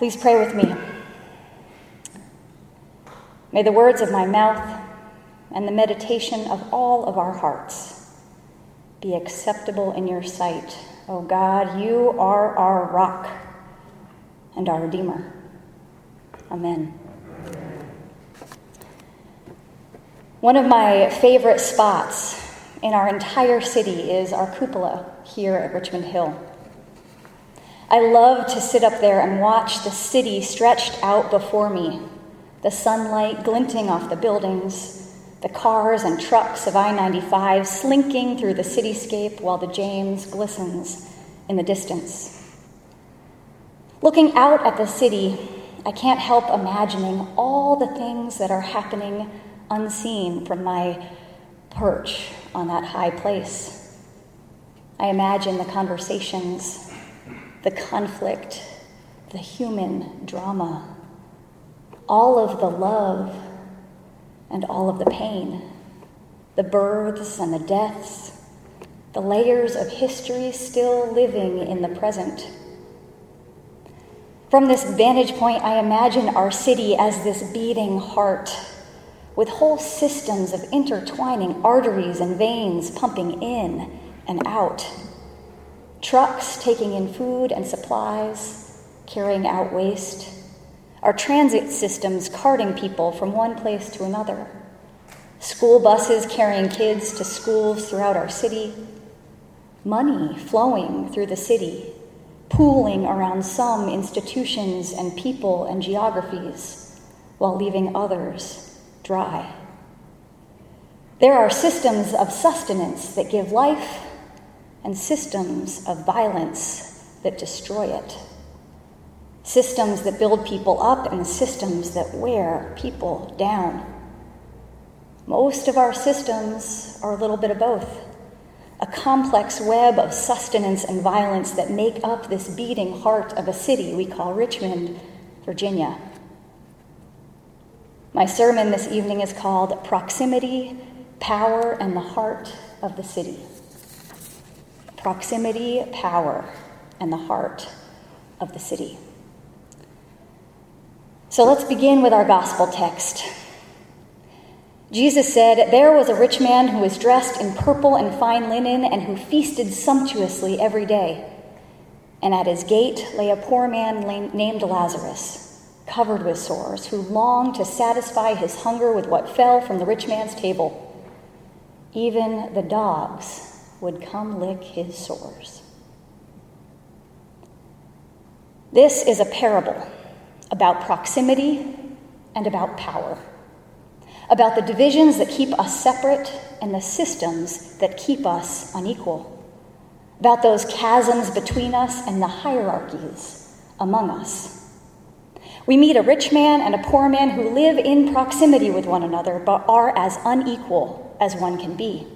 Please pray with me. May the words of my mouth and the meditation of all of our hearts be acceptable in your sight. O oh God, you are our rock and our Redeemer. Amen. One of my favorite spots in our entire city is our cupola here at Richmond Hill. I love to sit up there and watch the city stretched out before me, the sunlight glinting off the buildings, the cars and trucks of I 95 slinking through the cityscape while the James glistens in the distance. Looking out at the city, I can't help imagining all the things that are happening unseen from my perch on that high place. I imagine the conversations, the conflict, the human drama, all of the love and all of the pain, the births and the deaths, the layers of history still living in the present. From this vantage point, I imagine our city as this beating heart with whole systems of intertwining arteries and veins pumping in and out. Trucks taking in food and supplies, carrying out waste. Our transit systems carting people from one place to another. School buses carrying kids to schools throughout our city. Money flowing through the city, pooling around some institutions and people and geographies, while leaving others dry. There are systems of sustenance that give life and systems of violence that destroy it. Systems that build people up and systems that wear people down. Most of our systems are a little bit of both. A complex web of sustenance and violence that make up this beating heart of a city we call Richmond, Virginia. My sermon this evening is called Proximity, Power, and the Heart of the City. Proximity, Power, and the Heart of the City. So let's begin with our gospel text. Jesus said, There was a rich man who was dressed in purple and fine linen and who feasted sumptuously every day. And at his gate lay a poor man named Lazarus covered with sores, who longed to satisfy his hunger with what fell from the rich man's table. Even the dogs would come lick his sores. This is a parable about proximity and about power, about the divisions that keep us separate and the systems that keep us unequal, about those chasms between us and the hierarchies among us. We meet a rich man and a poor man who live in proximity with one another, but are as unequal as one can be.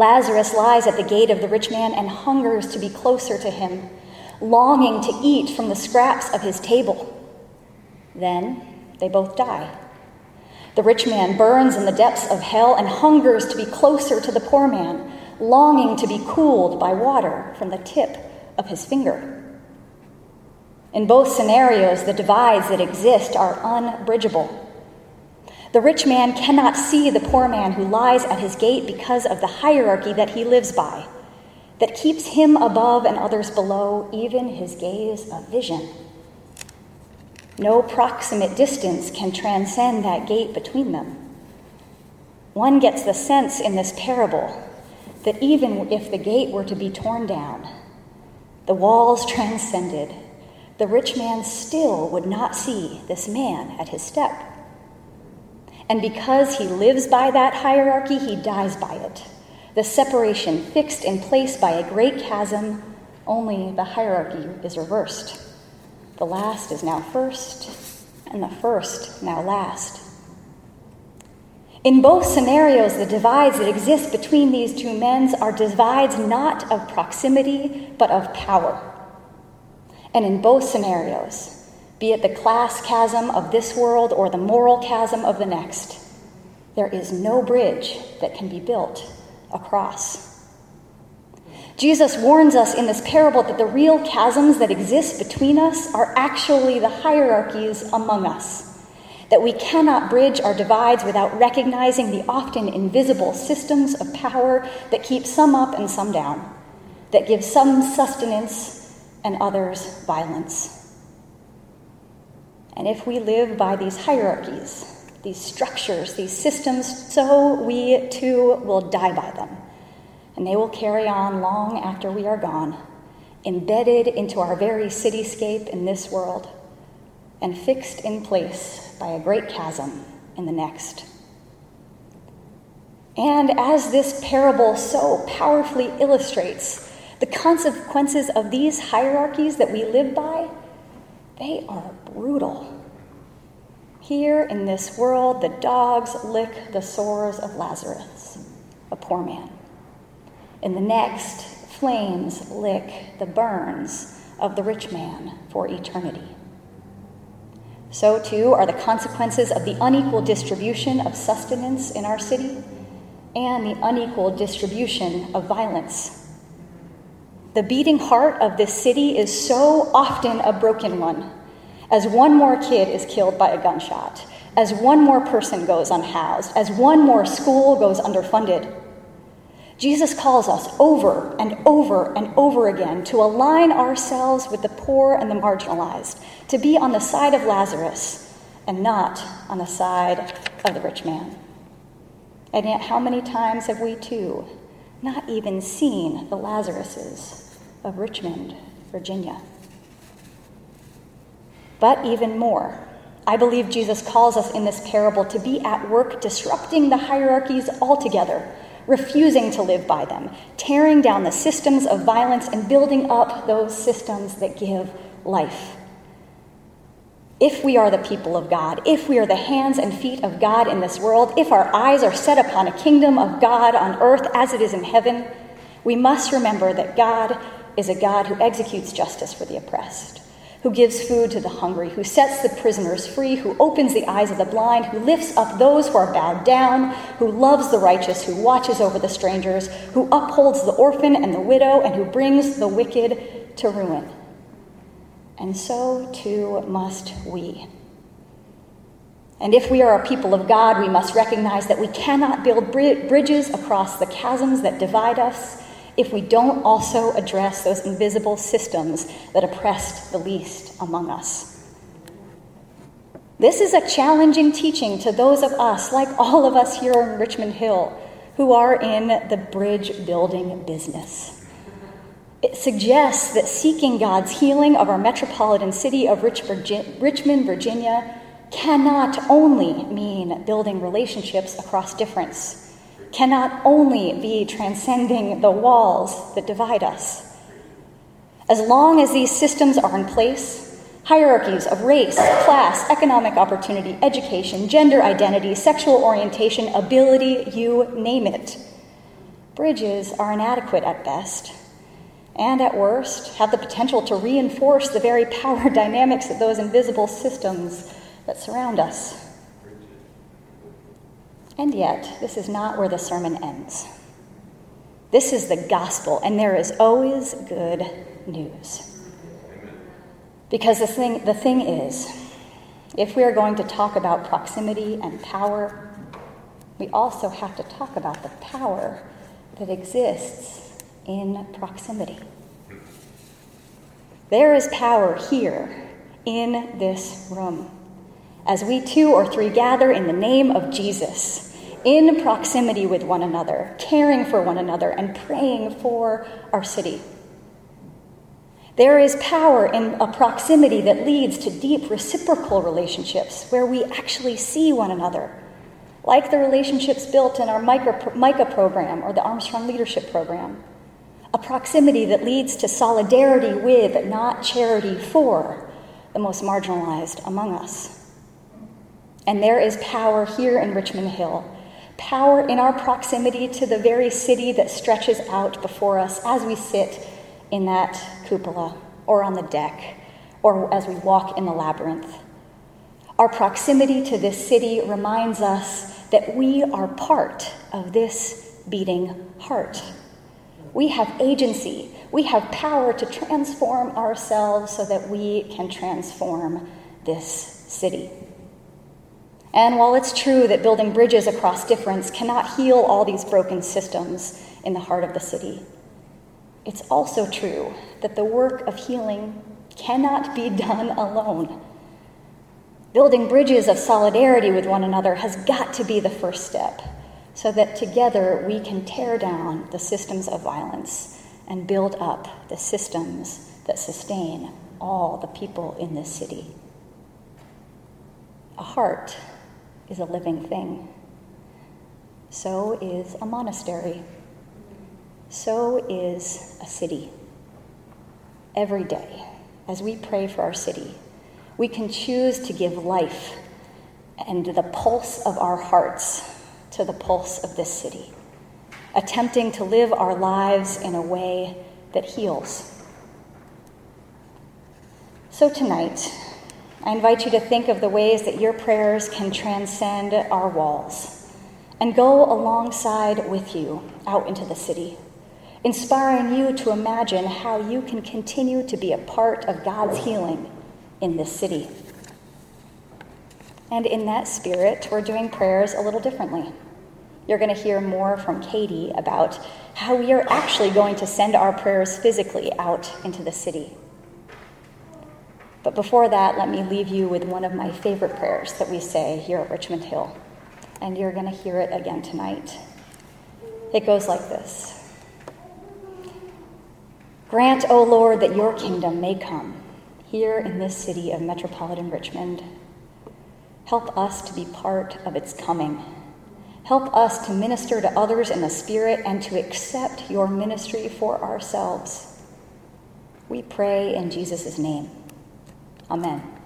Lazarus lies at the gate of the rich man and hungers to be closer to him, longing to eat from the scraps of his table. Then they both die. The rich man burns in the depths of hell and hungers to be closer to the poor man, longing to be cooled by water from the tip of his finger. In both scenarios, the divides that exist are unbridgeable. The rich man cannot see the poor man who lies at his gate because of the hierarchy that he lives by, that keeps him above and others below, even his gaze of vision. No proximate distance can transcend that gate between them. One gets the sense in this parable that even if the gate were to be torn down, the walls transcended, the rich man still would not see this man at his step. And because he lives by that hierarchy, he dies by it. The separation fixed in place by a great chasm, only the hierarchy is reversed. The last is now first, and the first now last. In both scenarios, the divides that exist between these two men are divides not of proximity, but of power. And in both scenarios, be it the class chasm of this world or the moral chasm of the next, there is no bridge that can be built across. Jesus warns us in this parable that the real chasms that exist between us are actually the hierarchies among us, that we cannot bridge our divides without recognizing the often invisible systems of power that keep some up and some down, that give some sustenance and others violence. And if we live by these hierarchies, these structures, these systems, so we too will die by them and they will carry on long after we are gone, embedded into our very cityscape in this world, and fixed in place by a great chasm in the next. And as this parable so powerfully illustrates, the consequences of these hierarchies that we live by, they are brutal. Here in this world, the dogs lick the sores of Lazarus, a poor man. In the next, flames lick the burns of the rich man for eternity. So, too, are the consequences of the unequal distribution of sustenance in our city and the unequal distribution of violence. The beating heart of this city is so often a broken one, as one more kid is killed by a gunshot, as one more person goes unhoused, as one more school goes underfunded Jesus calls us over and over and over again to align ourselves with the poor and the marginalized, to be on the side of Lazarus and not on the side of the rich man. And yet, how many times have we too not even seen the Lazaruses of Richmond, Virginia? But even more, I believe Jesus calls us in this parable to be at work disrupting the hierarchies altogether refusing to live by them, tearing down the systems of violence and building up those systems that give life. If we are the people of God, if we are the hands and feet of God in this world, if our eyes are set upon a kingdom of God on earth as it is in heaven, we must remember that God is a God who executes justice for the oppressed who gives food to the hungry, who sets the prisoners free, who opens the eyes of the blind, who lifts up those who are bowed down, who loves the righteous, who watches over the strangers, who upholds the orphan and the widow, and who brings the wicked to ruin. And so too must we. And if we are a people of God, we must recognize that we cannot build bridges across the chasms that divide us if we don't also address those invisible systems that oppressed the least among us. This is a challenging teaching to those of us, like all of us here in Richmond Hill, who are in the bridge building business. It suggests that seeking God's healing of our metropolitan city of Richmond, Virginia, cannot only mean building relationships across difference cannot only be transcending the walls that divide us. As long as these systems are in place, hierarchies of race, class, economic opportunity, education, gender identity, sexual orientation, ability, you name it, bridges are inadequate at best, and at worst, have the potential to reinforce the very power dynamics of those invisible systems that surround us. And yet, this is not where the sermon ends. This is the gospel, and there is always good news. Because the thing, the thing is, if we are going to talk about proximity and power, we also have to talk about the power that exists in proximity. There is power here in this room. As we two or three gather in the name of Jesus, in proximity with one another, caring for one another, and praying for our city. There is power in a proximity that leads to deep reciprocal relationships where we actually see one another, like the relationships built in our MICA program or the Armstrong Leadership Program. A proximity that leads to solidarity with, not charity for, the most marginalized among us. And there is power here in Richmond Hill power in our proximity to the very city that stretches out before us as we sit in that cupola or on the deck or as we walk in the labyrinth. Our proximity to this city reminds us that we are part of this beating heart. We have agency. We have power to transform ourselves so that we can transform this city. And while it's true that building bridges across difference cannot heal all these broken systems in the heart of the city, it's also true that the work of healing cannot be done alone. Building bridges of solidarity with one another has got to be the first step so that together we can tear down the systems of violence and build up the systems that sustain all the people in this city. A heart is a living thing. So is a monastery. So is a city. Every day, as we pray for our city, we can choose to give life and the pulse of our hearts to the pulse of this city, attempting to live our lives in a way that heals. So tonight, I invite you to think of the ways that your prayers can transcend our walls and go alongside with you out into the city, inspiring you to imagine how you can continue to be a part of God's healing in this city. And in that spirit, we're doing prayers a little differently. You're going to hear more from Katie about how we are actually going to send our prayers physically out into the city. But before that, let me leave you with one of my favorite prayers that we say here at Richmond Hill. And you're going to hear it again tonight. It goes like this Grant, O Lord, that your kingdom may come here in this city of metropolitan Richmond. Help us to be part of its coming. Help us to minister to others in the Spirit and to accept your ministry for ourselves. We pray in Jesus' name. Amen.